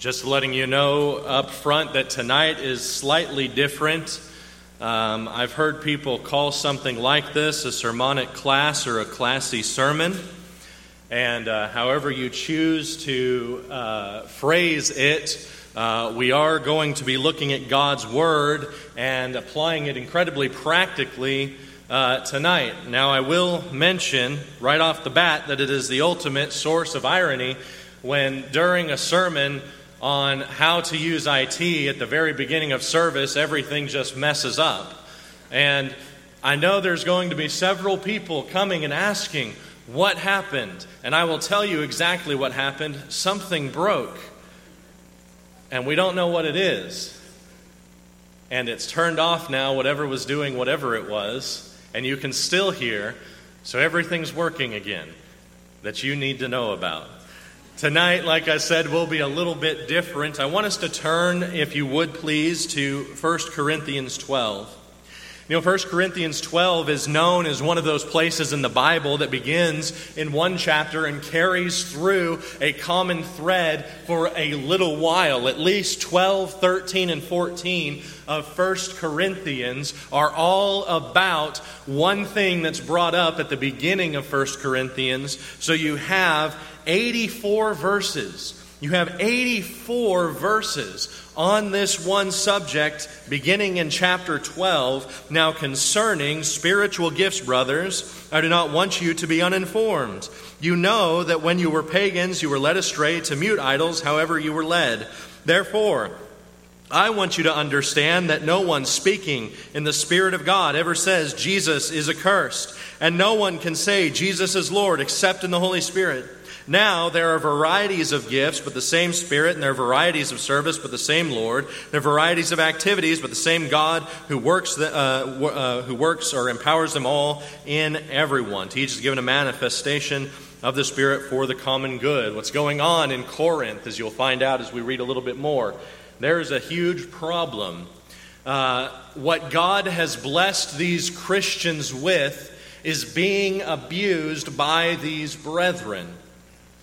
Just letting you know up front that tonight is slightly different. Um, I've heard people call something like this a sermonic class or a classy sermon. And uh, however you choose to uh, phrase it, uh, we are going to be looking at God's Word and applying it incredibly practically uh, tonight. Now, I will mention right off the bat that it is the ultimate source of irony when during a sermon, on how to use IT at the very beginning of service, everything just messes up. And I know there's going to be several people coming and asking, What happened? And I will tell you exactly what happened. Something broke. And we don't know what it is. And it's turned off now, whatever was doing whatever it was. And you can still hear. So everything's working again that you need to know about. Tonight, like I said, will be a little bit different. I want us to turn, if you would please, to 1 Corinthians 12. You know, 1 Corinthians 12 is known as one of those places in the Bible that begins in one chapter and carries through a common thread for a little while. At least 12, 13, and 14 of 1 Corinthians are all about one thing that's brought up at the beginning of 1 Corinthians. So you have 84 verses. You have 84 verses on this one subject beginning in chapter 12. Now, concerning spiritual gifts, brothers, I do not want you to be uninformed. You know that when you were pagans, you were led astray to mute idols, however, you were led. Therefore, I want you to understand that no one speaking in the Spirit of God ever says Jesus is accursed, and no one can say Jesus is Lord except in the Holy Spirit. Now there are varieties of gifts, but the same Spirit, and there are varieties of service, but the same Lord. There are varieties of activities, but the same God who works, the, uh, uh, who works or empowers them all in everyone. To each is given a manifestation of the Spirit for the common good. What's going on in Corinth, as you'll find out as we read a little bit more, there's a huge problem. Uh, what God has blessed these Christians with is being abused by these brethren.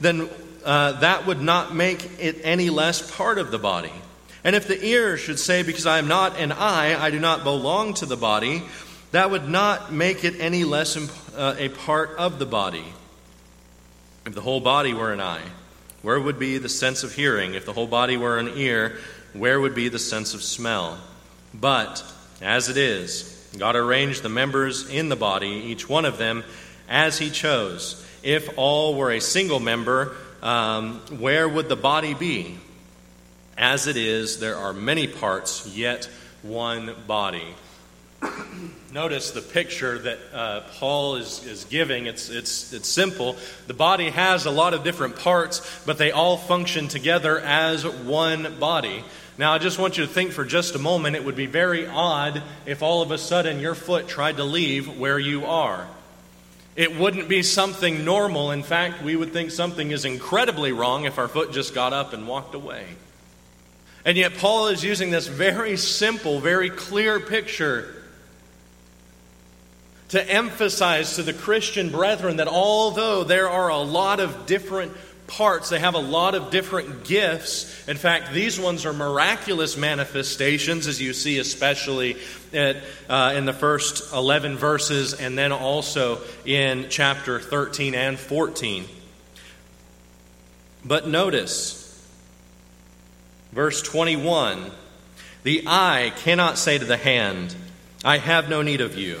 then uh, that would not make it any less part of the body. And if the ear should say, Because I am not an eye, I do not belong to the body, that would not make it any less imp- uh, a part of the body. If the whole body were an eye, where would be the sense of hearing? If the whole body were an ear, where would be the sense of smell? But, as it is, God arranged the members in the body, each one of them, as He chose. If all were a single member, um, where would the body be? As it is, there are many parts, yet one body. Notice the picture that uh, Paul is, is giving. It's, it's, it's simple. The body has a lot of different parts, but they all function together as one body. Now, I just want you to think for just a moment it would be very odd if all of a sudden your foot tried to leave where you are. It wouldn't be something normal. In fact, we would think something is incredibly wrong if our foot just got up and walked away. And yet, Paul is using this very simple, very clear picture to emphasize to the Christian brethren that although there are a lot of different parts. They have a lot of different gifts. In fact, these ones are miraculous manifestations, as you see, especially at, uh, in the first 11 verses, and then also in chapter 13 and 14. But notice, verse 21 the eye cannot say to the hand, I have no need of you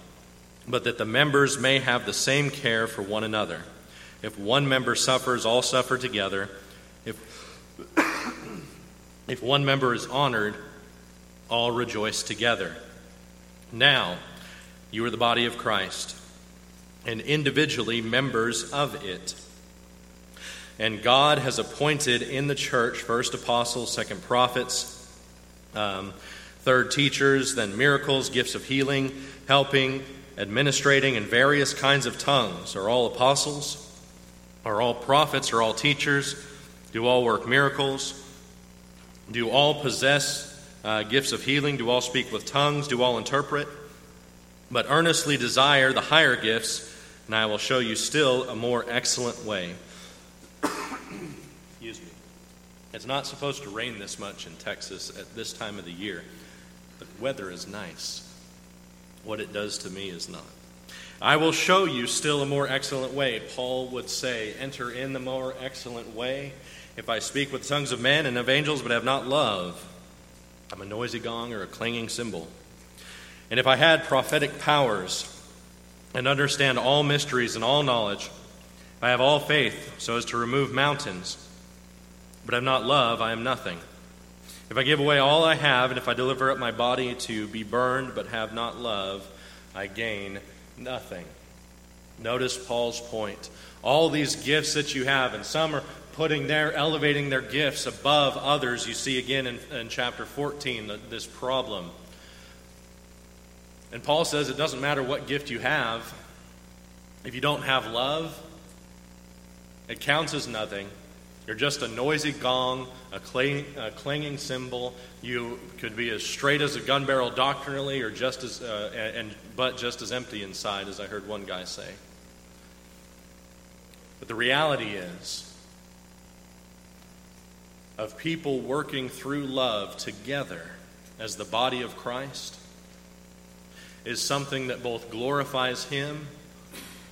but that the members may have the same care for one another. If one member suffers, all suffer together. If, if one member is honored, all rejoice together. Now, you are the body of Christ, and individually members of it. And God has appointed in the church first apostles, second prophets, um, third teachers, then miracles, gifts of healing, helping, administrating, in various kinds of tongues. Are all apostles? Are all prophets? Are all teachers? Do all work miracles? Do all possess uh, gifts of healing? Do all speak with tongues? Do all interpret? But earnestly desire the higher gifts, and I will show you still a more excellent way. Excuse me. It's not supposed to rain this much in Texas at this time of the year. The weather is nice. What it does to me is not. I will show you still a more excellent way. Paul would say, Enter in the more excellent way. If I speak with tongues of men and of angels, but have not love, I'm a noisy gong or a clanging cymbal. And if I had prophetic powers and understand all mysteries and all knowledge, if I have all faith so as to remove mountains, but have not love, I am nothing. If I give away all I have, and if I deliver up my body to be burned, but have not love, I gain nothing. Notice Paul's point. All these gifts that you have, and some are putting their, elevating their gifts above others. You see again in, in chapter 14 this problem. And Paul says it doesn't matter what gift you have, if you don't have love, it counts as nothing. You're just a noisy gong, a, clang, a clanging cymbal. You could be as straight as a gun barrel doctrinally, or just as, uh, and, but just as empty inside, as I heard one guy say. But the reality is, of people working through love together as the body of Christ is something that both glorifies Him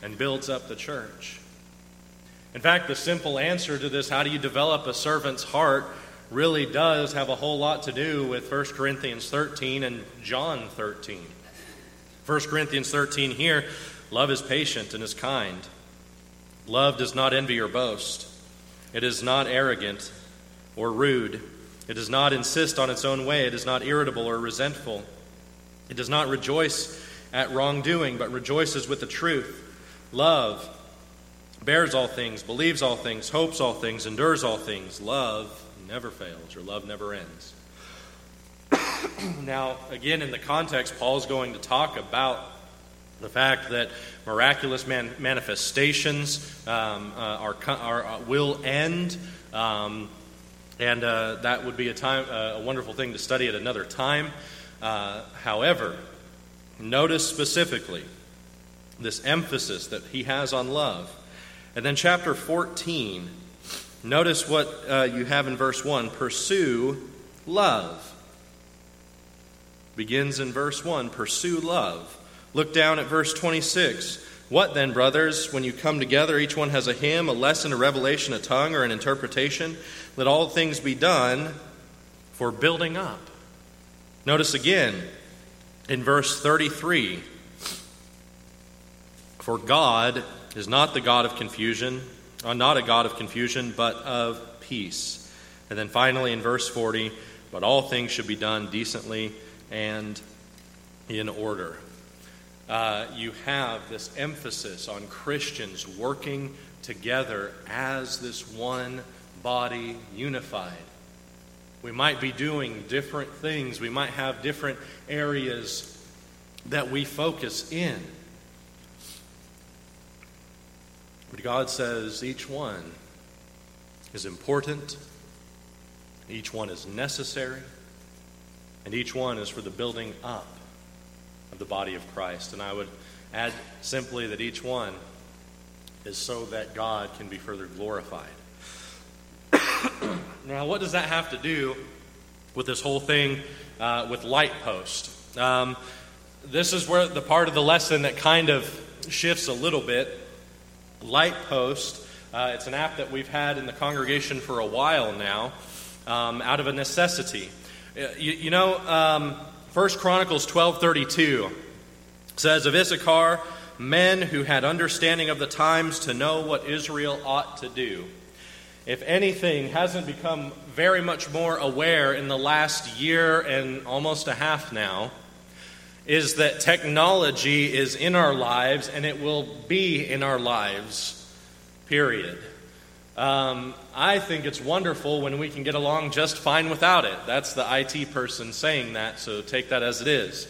and builds up the church. In fact, the simple answer to this, how do you develop a servant's heart, really does have a whole lot to do with 1 Corinthians 13 and John 13. 1 Corinthians 13 here, love is patient and is kind. Love does not envy or boast. It is not arrogant or rude. It does not insist on its own way. It is not irritable or resentful. It does not rejoice at wrongdoing, but rejoices with the truth. Love bears all things, believes all things, hopes all things, endures all things. Love never fails, or love never ends. now, again, in the context, Paul's going to talk about the fact that miraculous man- manifestations um, uh, are, are, uh, will end. Um, and uh, that would be a, time, uh, a wonderful thing to study at another time. Uh, however, notice specifically this emphasis that he has on love. And then, chapter 14, notice what uh, you have in verse 1 pursue love. Begins in verse 1 pursue love. Look down at verse 26. What then, brothers, when you come together, each one has a hymn, a lesson, a revelation, a tongue, or an interpretation? Let all things be done for building up. Notice again in verse 33 For God is not the God of confusion, uh, not a God of confusion, but of peace. And then finally in verse 40 But all things should be done decently and in order uh, you have this emphasis on Christians working together as this one body unified. We might be doing different things, we might have different areas that we focus in. But God says each one is important, each one is necessary, and each one is for the building up of the body of Christ. And I would add simply that each one is so that God can be further glorified. now, what does that have to do with this whole thing uh, with light post? Um, this is where the part of the lesson that kind of shifts a little bit. Light post Uh, it's an app that we've had in the congregation for a while now, um, out of a necessity. Uh, you, you know, um, 1 Chronicles 12:32 says of Issachar, men who had understanding of the times to know what Israel ought to do. If anything, hasn't become very much more aware in the last year and almost a half now is that technology is in our lives and it will be in our lives, period. Um, I think it's wonderful when we can get along just fine without it. That's the IT person saying that, so take that as it is.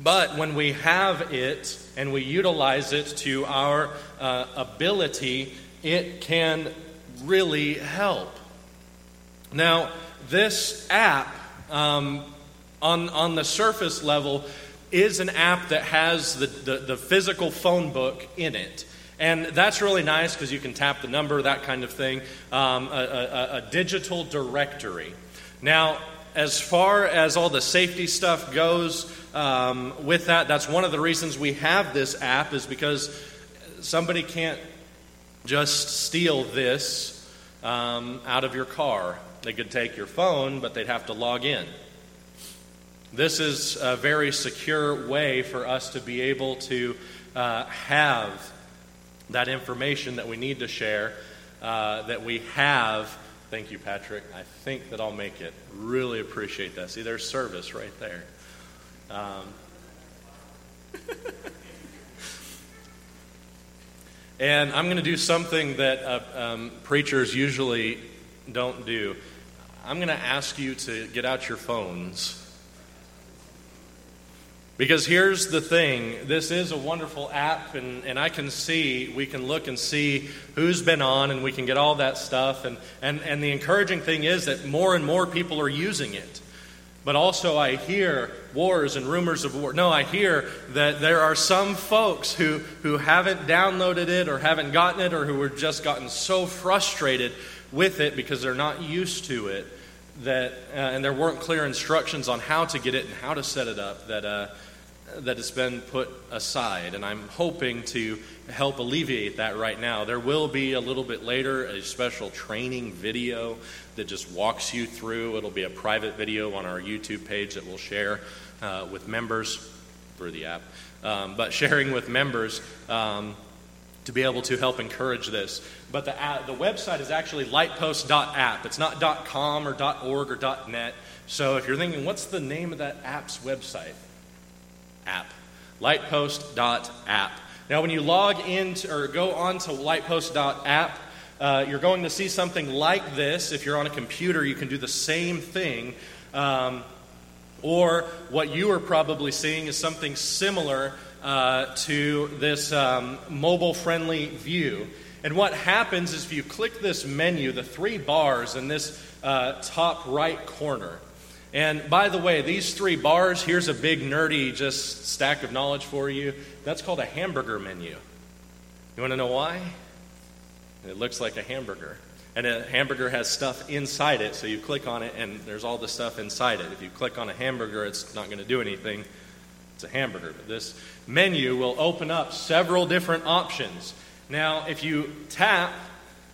But when we have it and we utilize it to our uh, ability, it can really help. Now, this app um, on, on the surface level is an app that has the, the, the physical phone book in it. And that's really nice because you can tap the number, that kind of thing. Um, a, a, a digital directory. Now, as far as all the safety stuff goes um, with that, that's one of the reasons we have this app, is because somebody can't just steal this um, out of your car. They could take your phone, but they'd have to log in. This is a very secure way for us to be able to uh, have that information that we need to share, uh, that we have. Thank you, Patrick. I think that I'll make it. Really appreciate that. See, there's service right there. Um, and I'm going to do something that uh, um, preachers usually don't do. I'm going to ask you to get out your phones because here's the thing this is a wonderful app, and, and I can see, we can look and see who's been on, and we can get all that stuff. And, and, and the encouraging thing is that more and more people are using it. But also, I hear wars and rumors of war. No, I hear that there are some folks who, who haven't downloaded it or haven't gotten it or who have just gotten so frustrated with it because they're not used to it that, uh, and there weren't clear instructions on how to get it and how to set it up that. Uh, that has been put aside, and I'm hoping to help alleviate that right now. There will be a little bit later a special training video that just walks you through. It'll be a private video on our YouTube page that we'll share uh, with members through the app, um, but sharing with members. Um, to be able to help encourage this. But the, the website is actually lightpost.app. It's not .com or .org or .net. So if you're thinking, what's the name of that app's website? App. Lightpost.app. Now, when you log in to, or go on to lightpost.app, uh, you're going to see something like this. If you're on a computer, you can do the same thing. Um, or what you are probably seeing is something similar uh, to this um, mobile friendly view. And what happens is if you click this menu, the three bars in this uh, top right corner, and by the way, these three bars, here's a big nerdy just stack of knowledge for you. That's called a hamburger menu. You want to know why? It looks like a hamburger. And a hamburger has stuff inside it, so you click on it and there's all the stuff inside it. If you click on a hamburger, it's not going to do anything. It's a hamburger. But this menu will open up several different options. Now, if you tap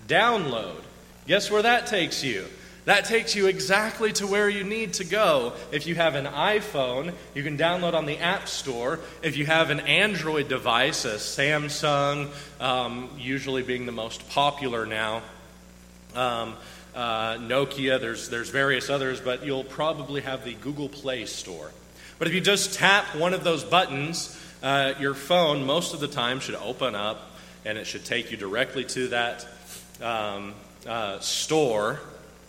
download, guess where that takes you? That takes you exactly to where you need to go. If you have an iPhone, you can download on the App Store. If you have an Android device, a Samsung, um, usually being the most popular now, um, uh, Nokia, there's, there's various others, but you'll probably have the Google Play Store. But if you just tap one of those buttons, uh, your phone most of the time should open up and it should take you directly to that um, uh, store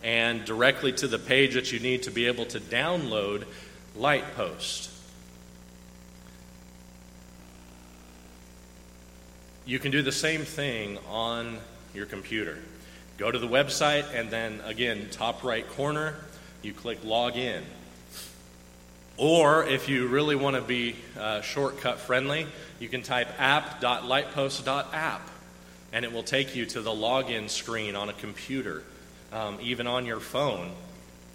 and directly to the page that you need to be able to download Lightpost. You can do the same thing on your computer. Go to the website, and then again, top right corner, you click log in. Or if you really want to be uh, shortcut friendly, you can type app.lightpost.app, and it will take you to the login screen on a computer um, even on your phone,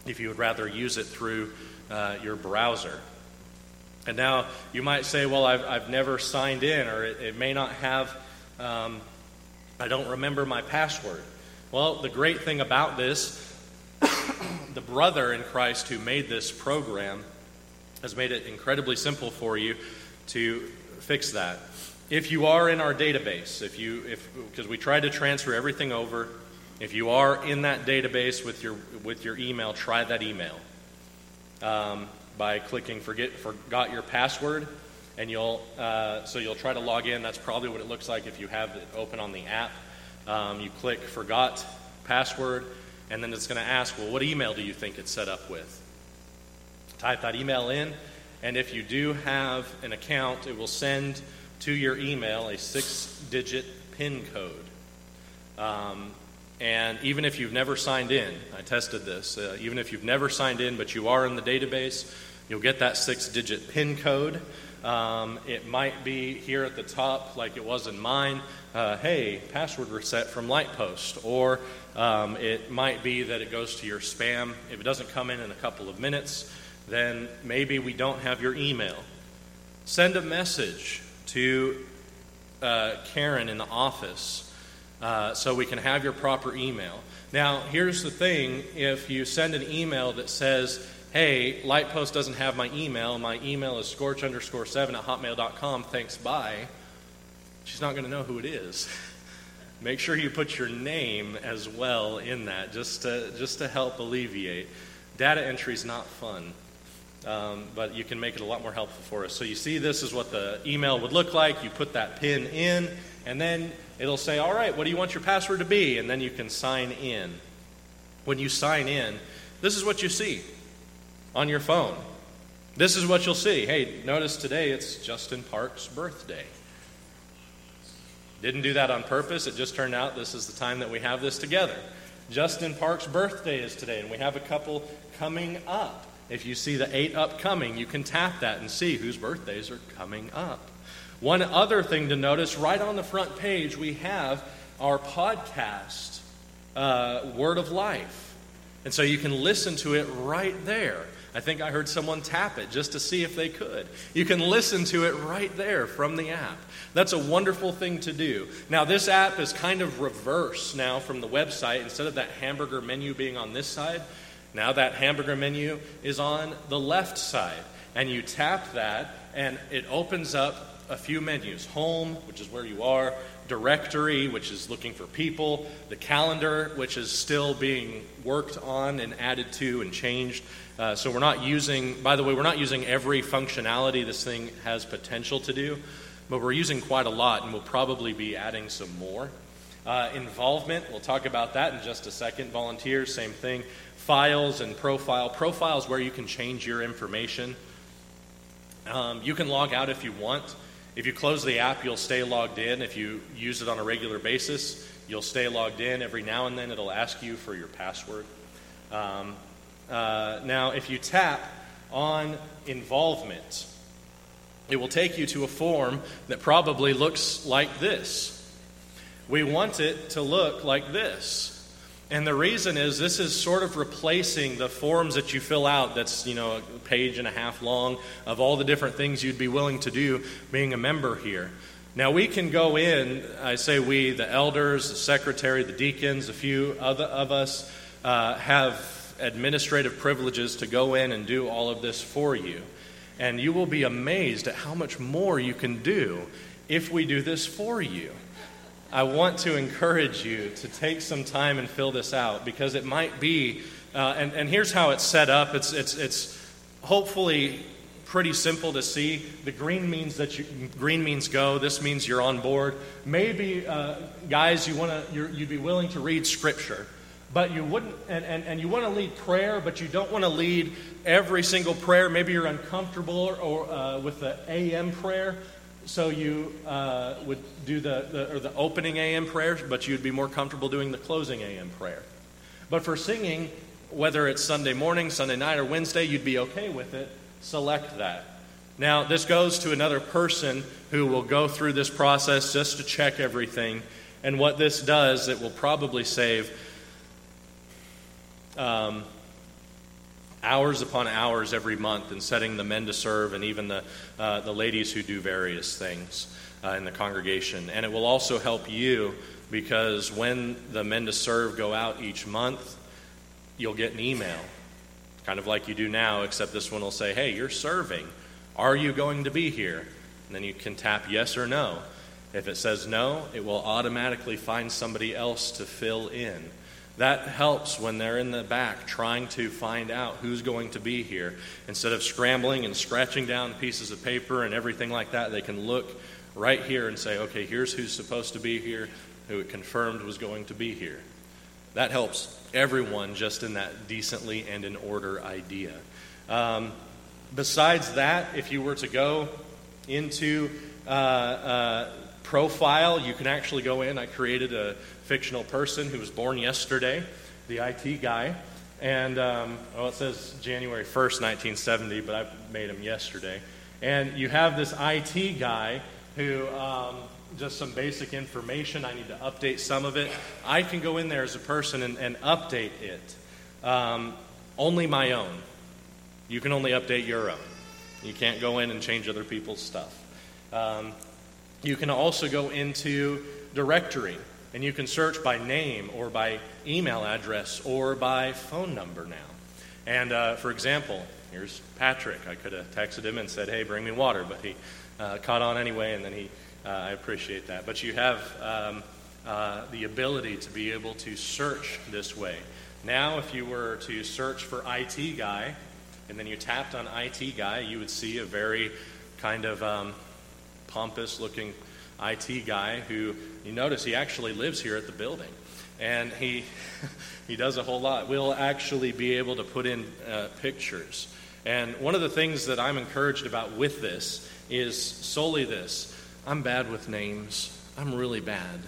if you would rather use it through uh, your browser. And now you might say, well, I've, I've never signed in, or it, it may not have um, I don't remember my password. Well, the great thing about this, the brother in Christ who made this program has made it incredibly simple for you to fix that. If you are in our database, if you if because we try to transfer everything over, if you are in that database with your with your email, try that email um, by clicking forget forgot your password, and you'll uh, so you'll try to log in. That's probably what it looks like if you have it open on the app. Um, you click forgot password, and then it's going to ask, well, what email do you think it's set up with? Type that email in, and if you do have an account, it will send to your email a six digit PIN code. Um, and even if you've never signed in, I tested this, uh, even if you've never signed in but you are in the database, you'll get that six digit PIN code. Um, it might be here at the top, like it was in mine. Uh, hey, password reset from Lightpost. Or um, it might be that it goes to your spam. If it doesn't come in in a couple of minutes, then maybe we don't have your email. Send a message to uh, Karen in the office uh, so we can have your proper email. Now, here's the thing if you send an email that says, hey, Lightpost doesn't have my email, my email is scorch underscore seven at hotmail.com, thanks, bye, she's not going to know who it is. Make sure you put your name as well in that, just to, just to help alleviate. Data entry is not fun. Um, but you can make it a lot more helpful for us. So you see, this is what the email would look like. You put that pin in, and then it'll say, All right, what do you want your password to be? And then you can sign in. When you sign in, this is what you see on your phone. This is what you'll see. Hey, notice today it's Justin Park's birthday. Didn't do that on purpose. It just turned out this is the time that we have this together. Justin Park's birthday is today, and we have a couple coming up. If you see the eight upcoming, you can tap that and see whose birthdays are coming up. One other thing to notice right on the front page, we have our podcast, uh, Word of Life. And so you can listen to it right there. I think I heard someone tap it just to see if they could. You can listen to it right there from the app. That's a wonderful thing to do. Now, this app is kind of reverse now from the website. Instead of that hamburger menu being on this side, now that hamburger menu is on the left side, and you tap that, and it opens up a few menus Home, which is where you are, Directory, which is looking for people, the calendar, which is still being worked on and added to and changed. Uh, so we're not using, by the way, we're not using every functionality this thing has potential to do, but we're using quite a lot, and we'll probably be adding some more. Uh, involvement, we'll talk about that in just a second. Volunteers, same thing files and profile. Profile is where you can change your information. Um, you can log out if you want. If you close the app, you'll stay logged in. If you use it on a regular basis, you'll stay logged in. Every now and then, it'll ask you for your password. Um, uh, now, if you tap on involvement, it will take you to a form that probably looks like this. We want it to look like this. And the reason is this is sort of replacing the forms that you fill out that's, you know, a page and a half long of all the different things you'd be willing to do being a member here. Now we can go in, I say we, the elders, the secretary, the deacons, a few other of us uh, have administrative privileges to go in and do all of this for you. And you will be amazed at how much more you can do if we do this for you. I want to encourage you to take some time and fill this out because it might be, uh, and, and here's how it's set up. It's, it's, it's hopefully pretty simple to see. The green means that you, green means go. This means you're on board. Maybe, uh, guys, you want to you'd be willing to read scripture, but you wouldn't, and, and, and you want to lead prayer, but you don't want to lead every single prayer. Maybe you're uncomfortable or, or uh, with the AM prayer. So you uh, would do the, the, or the opening AM prayer, but you'd be more comfortable doing the closing AM prayer. But for singing, whether it's Sunday morning, Sunday night, or Wednesday, you'd be okay with it. Select that. Now, this goes to another person who will go through this process just to check everything. And what this does, it will probably save um, hours upon hours every month in setting the men to serve and even the, uh, the ladies who do various things uh, in the congregation. And it will also help you because when the men to serve go out each month, you'll get an email, kind of like you do now, except this one will say, Hey, you're serving. Are you going to be here? And then you can tap yes or no. If it says no, it will automatically find somebody else to fill in. That helps when they're in the back trying to find out who's going to be here. Instead of scrambling and scratching down pieces of paper and everything like that, they can look right here and say, okay, here's who's supposed to be here, who it confirmed was going to be here. That helps everyone just in that decently and in order idea. Um, besides that, if you were to go into uh, uh, profile, you can actually go in. I created a fictional person who was born yesterday, the IT guy. And, um, well, it says January 1st, 1970, but I made him yesterday. And you have this IT guy who, um, just some basic information, I need to update some of it. I can go in there as a person and, and update it. Um, only my own. You can only update your own. You can't go in and change other people's stuff. Um, you can also go into directory and you can search by name or by email address or by phone number now. And uh, for example, here's Patrick. I could have texted him and said, hey, bring me water, but he uh, caught on anyway, and then he, uh, I appreciate that. But you have um, uh, the ability to be able to search this way. Now, if you were to search for IT guy, and then you tapped on IT guy, you would see a very kind of um, pompous looking IT guy who you notice he actually lives here at the building. And he, he does a whole lot. We'll actually be able to put in uh, pictures. And one of the things that I'm encouraged about with this is solely this I'm bad with names, I'm really bad.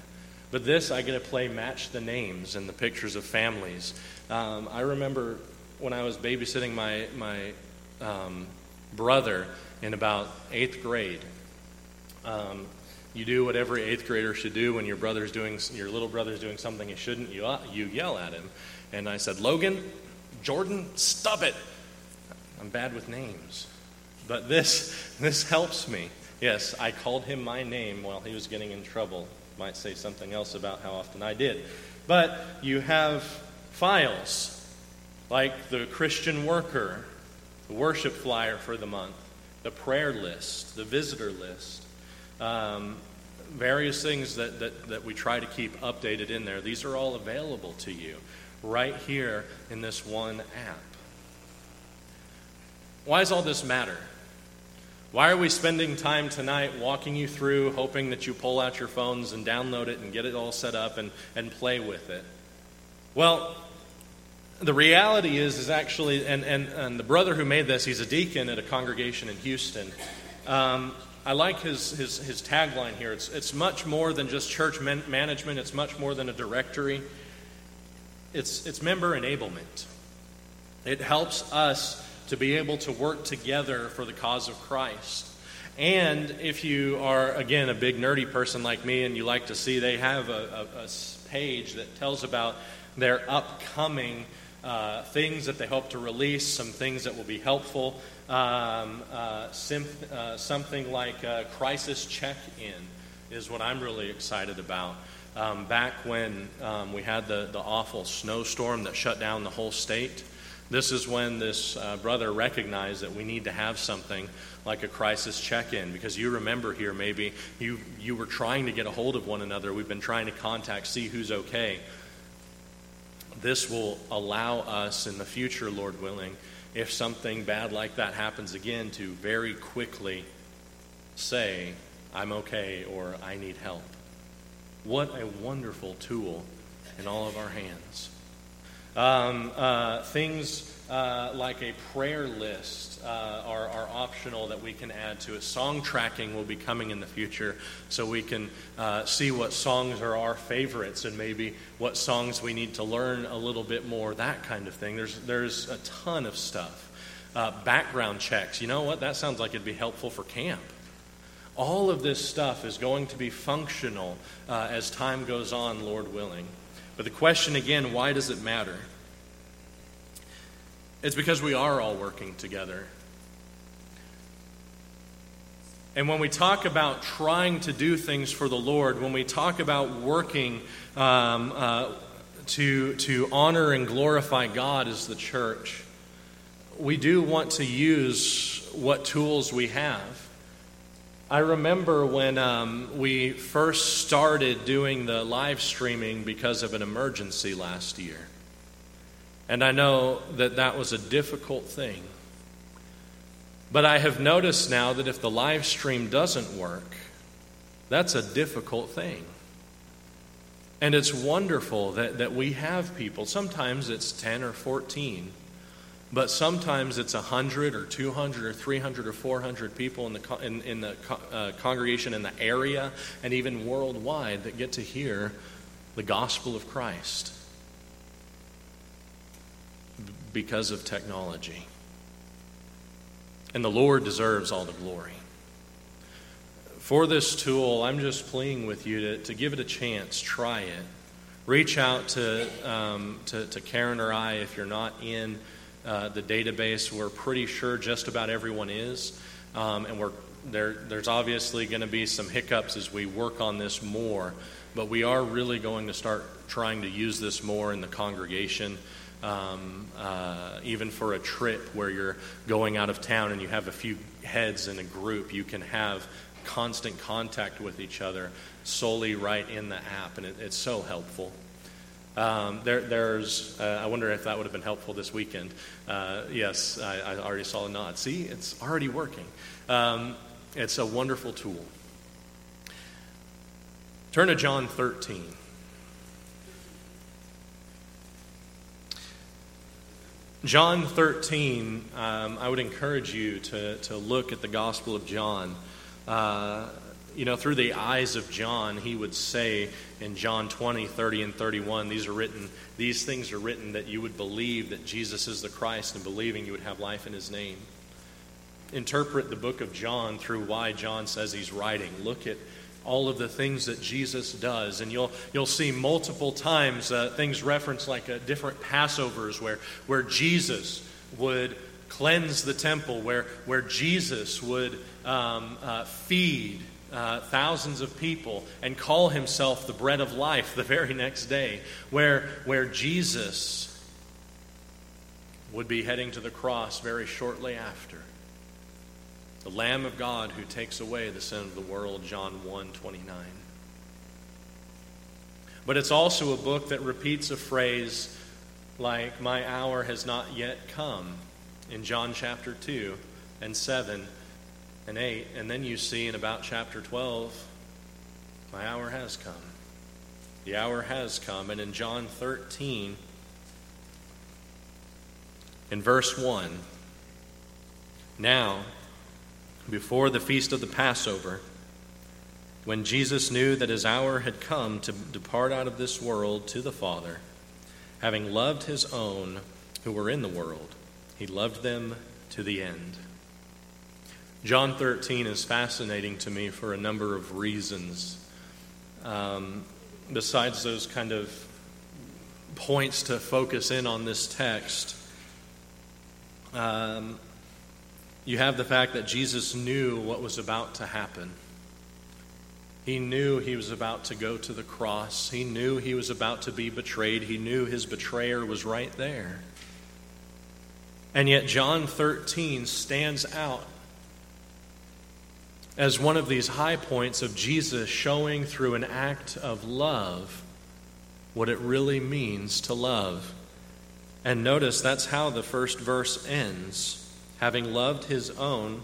But this, I get to play match the names and the pictures of families. Um, I remember when I was babysitting my, my um, brother in about eighth grade. Um, you do what every eighth grader should do when your brother's doing your little brother's doing something he shouldn't. You uh, you yell at him, and I said, Logan, Jordan, stop it. I'm bad with names, but this this helps me. Yes, I called him my name while he was getting in trouble. Might say something else about how often I did, but you have files like the Christian worker, the worship flyer for the month, the prayer list, the visitor list um, various things that, that, that we try to keep updated in there. These are all available to you right here in this one app. Why does all this matter? Why are we spending time tonight walking you through, hoping that you pull out your phones and download it and get it all set up and, and play with it? Well, the reality is, is actually, and, and, and the brother who made this, he's a deacon at a congregation in Houston. Um, I like his, his, his tagline here. It's, it's much more than just church man- management, it's much more than a directory. It's, it's member enablement. It helps us to be able to work together for the cause of Christ. And if you are, again, a big nerdy person like me and you like to see, they have a, a, a page that tells about their upcoming uh, things that they hope to release, some things that will be helpful. Um, uh, sim- uh, something like crisis check in is what I'm really excited about. Um, back when um, we had the, the awful snowstorm that shut down the whole state, this is when this uh, brother recognized that we need to have something like a crisis check in because you remember here maybe you, you were trying to get a hold of one another. We've been trying to contact, see who's okay this will allow us in the future, Lord willing, if something bad like that happens again, to very quickly say, I'm okay or I need help. What a wonderful tool in all of our hands. Um, uh, things uh, like a prayer list uh, are, are, optional that we can add to it. Song tracking will be coming in the future so we can uh, see what songs are our favorites and maybe what songs we need to learn a little bit more, that kind of thing. There's, there's a ton of stuff. Uh, background checks. You know what? That sounds like it'd be helpful for camp. All of this stuff is going to be functional uh, as time goes on, Lord willing. But the question again why does it matter? It's because we are all working together. And when we talk about trying to do things for the Lord, when we talk about working um, uh, to, to honor and glorify God as the church, we do want to use what tools we have. I remember when um, we first started doing the live streaming because of an emergency last year. And I know that that was a difficult thing. But I have noticed now that if the live stream doesn't work, that's a difficult thing. And it's wonderful that, that we have people. Sometimes it's 10 or 14, but sometimes it's 100 or 200 or 300 or 400 people in the, in, in the uh, congregation in the area and even worldwide that get to hear the gospel of Christ because of technology. And the Lord deserves all the glory. For this tool, I'm just pleading with you to, to give it a chance. Try it. Reach out to, um, to, to, Karen or I if you're not in uh, the database. We're pretty sure just about everyone is. Um, and we're, there, there's obviously going to be some hiccups as we work on this more. But we are really going to start trying to use this more in the congregation um, uh, even for a trip where you're going out of town and you have a few heads in a group, you can have constant contact with each other solely right in the app, and it, it's so helpful. Um, there, there's, uh, I wonder if that would have been helpful this weekend. Uh, yes, I, I, already saw a nod. See, it's already working. Um, it's a wonderful tool. Turn to John 13. John 13, um, I would encourage you to, to look at the Gospel of John. Uh, you know, through the eyes of John, he would say in John 20, 30, and 31, these are written, these things are written that you would believe that Jesus is the Christ, and believing you would have life in his name. Interpret the book of John through why John says he's writing. Look at all of the things that Jesus does. And you'll, you'll see multiple times uh, things referenced like uh, different Passovers where, where Jesus would cleanse the temple, where, where Jesus would um, uh, feed uh, thousands of people and call himself the bread of life the very next day, where, where Jesus would be heading to the cross very shortly after the Lamb of God who takes away the sin of the world, John 1 29. But it's also a book that repeats a phrase like, My hour has not yet come, in John chapter 2 and 7 and 8. And then you see in about chapter 12, My hour has come. The hour has come. And in John 13, in verse 1, now, before the feast of the Passover, when Jesus knew that his hour had come to depart out of this world to the Father, having loved his own who were in the world, he loved them to the end. John 13 is fascinating to me for a number of reasons. Um, besides those kind of points to focus in on this text, um, you have the fact that Jesus knew what was about to happen. He knew he was about to go to the cross. He knew he was about to be betrayed. He knew his betrayer was right there. And yet, John 13 stands out as one of these high points of Jesus showing through an act of love what it really means to love. And notice that's how the first verse ends. Having loved his own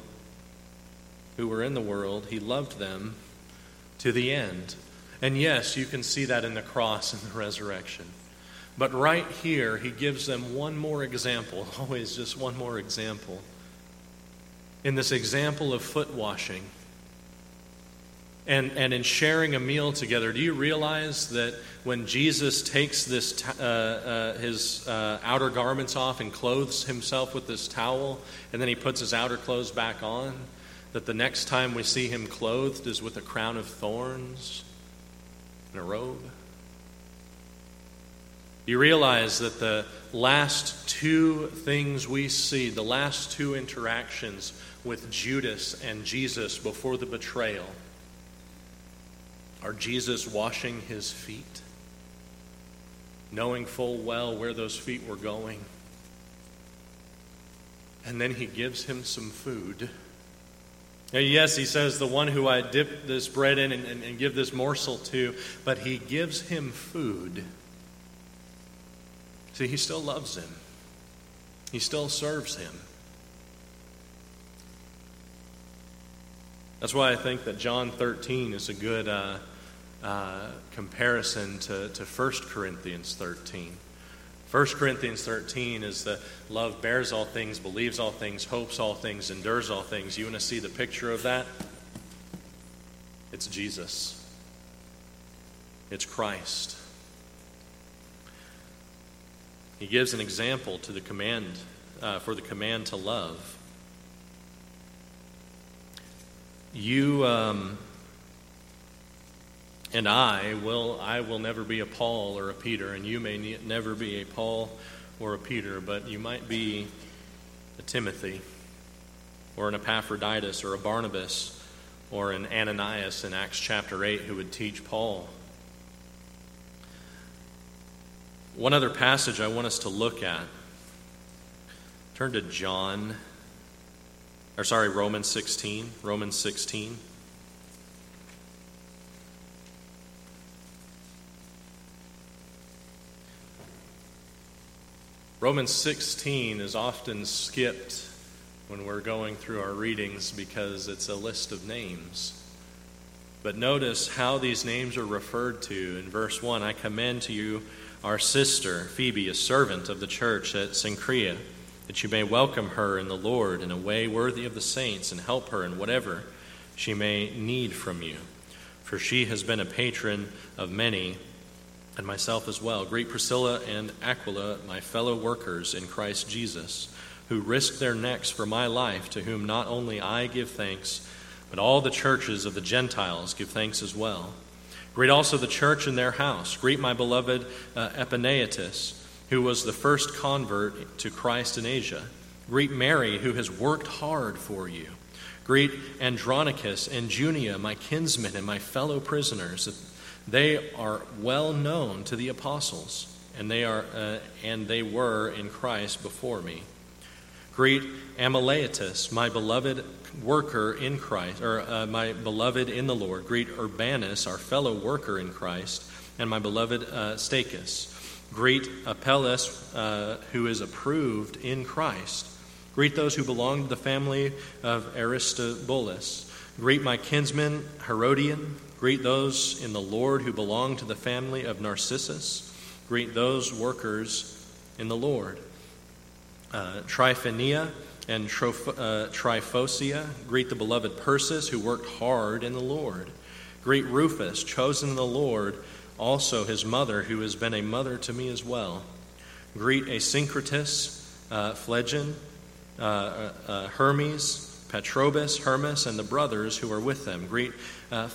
who were in the world, he loved them to the end. And yes, you can see that in the cross and the resurrection. But right here, he gives them one more example, always just one more example. In this example of foot washing, and, and in sharing a meal together, do you realize that when Jesus takes this, uh, uh, his uh, outer garments off and clothes himself with this towel, and then he puts his outer clothes back on, that the next time we see him clothed is with a crown of thorns and a robe? You realize that the last two things we see, the last two interactions with Judas and Jesus before the betrayal, are Jesus washing his feet, knowing full well where those feet were going. And then he gives him some food. Yes, he says, the one who I dip this bread in and, and, and give this morsel to, but he gives him food. See, he still loves him, he still serves him. That's why I think that John 13 is a good uh, uh, comparison to, to 1 Corinthians 13. 1 Corinthians 13 is the love bears all things, believes all things, hopes all things, endures all things. You want to see the picture of that? It's Jesus, it's Christ. He gives an example to the command, uh, for the command to love. You um, and I will, I will never be a Paul or a Peter, and you may ne- never be a Paul or a Peter, but you might be a Timothy or an Epaphroditus or a Barnabas or an Ananias in Acts chapter 8 who would teach Paul. One other passage I want us to look at. Turn to John, or sorry, Romans 16. Romans 16. Romans 16 is often skipped when we're going through our readings because it's a list of names. But notice how these names are referred to. In verse 1, I commend to you our sister, Phoebe, a servant of the church at Cenchrea, that you may welcome her in the Lord in a way worthy of the saints and help her in whatever she may need from you. For she has been a patron of many, and myself as well. Greet Priscilla and Aquila, my fellow workers in Christ Jesus, who risked their necks for my life, to whom not only I give thanks, but all the churches of the Gentiles give thanks as well. Greet also the church in their house. Greet my beloved uh, Epaenetus, who was the first convert to Christ in Asia. Greet Mary, who has worked hard for you. Greet Andronicus and Junia, my kinsmen and my fellow prisoners. They are well known to the apostles, and they are uh, and they were in Christ before me. Greet Ampliatus, my beloved worker in Christ, or uh, my beloved in the Lord. Greet Urbanus, our fellow worker in Christ, and my beloved uh, Stachys. Greet Apelles, uh, who is approved in Christ. Greet those who belong to the family of Aristobulus. Greet my kinsman Herodion. Greet those in the Lord who belong to the family of Narcissus. Greet those workers in the Lord. Uh, Tryphenia and Troph- uh, Tryphosia. Greet the beloved Persis, who worked hard in the Lord. Greet Rufus, chosen in the Lord, also his mother, who has been a mother to me as well. Greet Asyncritus, uh, Phlegon, uh, uh, uh, Hermes, Patrobas, Hermas, and the brothers who are with them. Greet uh,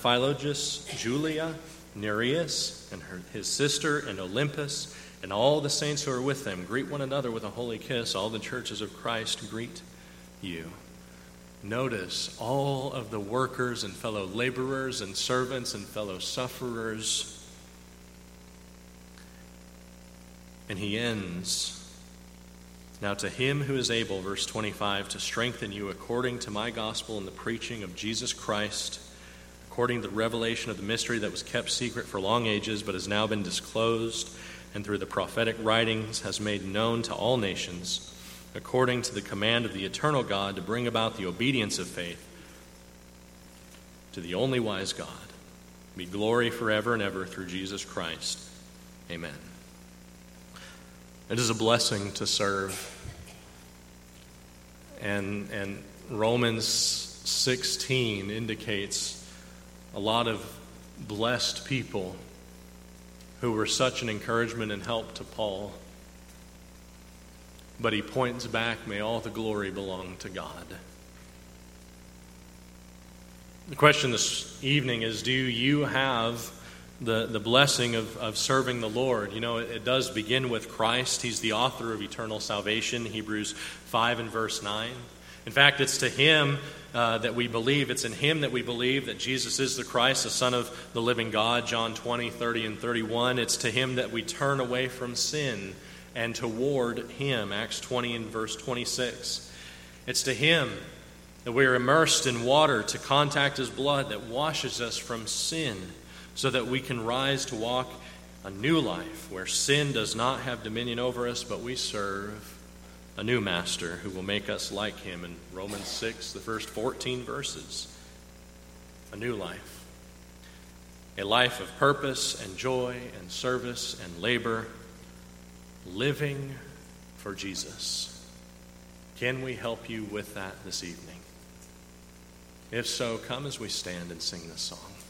Julia, Nereus, and her, his sister, and Olympas, and all the saints who are with them greet one another with a holy kiss. All the churches of Christ greet you. Notice all of the workers and fellow laborers and servants and fellow sufferers. And he ends Now to him who is able, verse 25, to strengthen you according to my gospel and the preaching of Jesus Christ, according to the revelation of the mystery that was kept secret for long ages but has now been disclosed and through the prophetic writings has made known to all nations, according to the command of the eternal God, to bring about the obedience of faith to the only wise God. Be glory forever and ever through Jesus Christ. Amen. It is a blessing to serve. And, and Romans 16 indicates a lot of blessed people who were such an encouragement and help to Paul. But he points back, may all the glory belong to God. The question this evening is Do you have the, the blessing of, of serving the Lord. You know, it, it does begin with Christ. He's the author of eternal salvation, Hebrews 5 and verse 9. In fact, it's to Him uh, that we believe. It's in Him that we believe that Jesus is the Christ, the Son of the living God, John 20, 30, and 31. It's to Him that we turn away from sin and toward Him, Acts 20 and verse 26. It's to Him that we are immersed in water to contact His blood that washes us from sin so that we can rise to walk a new life where sin does not have dominion over us, but we serve a new master who will make us like him in Romans 6, the first 14 verses. A new life. A life of purpose and joy and service and labor, living for Jesus. Can we help you with that this evening? If so, come as we stand and sing this song.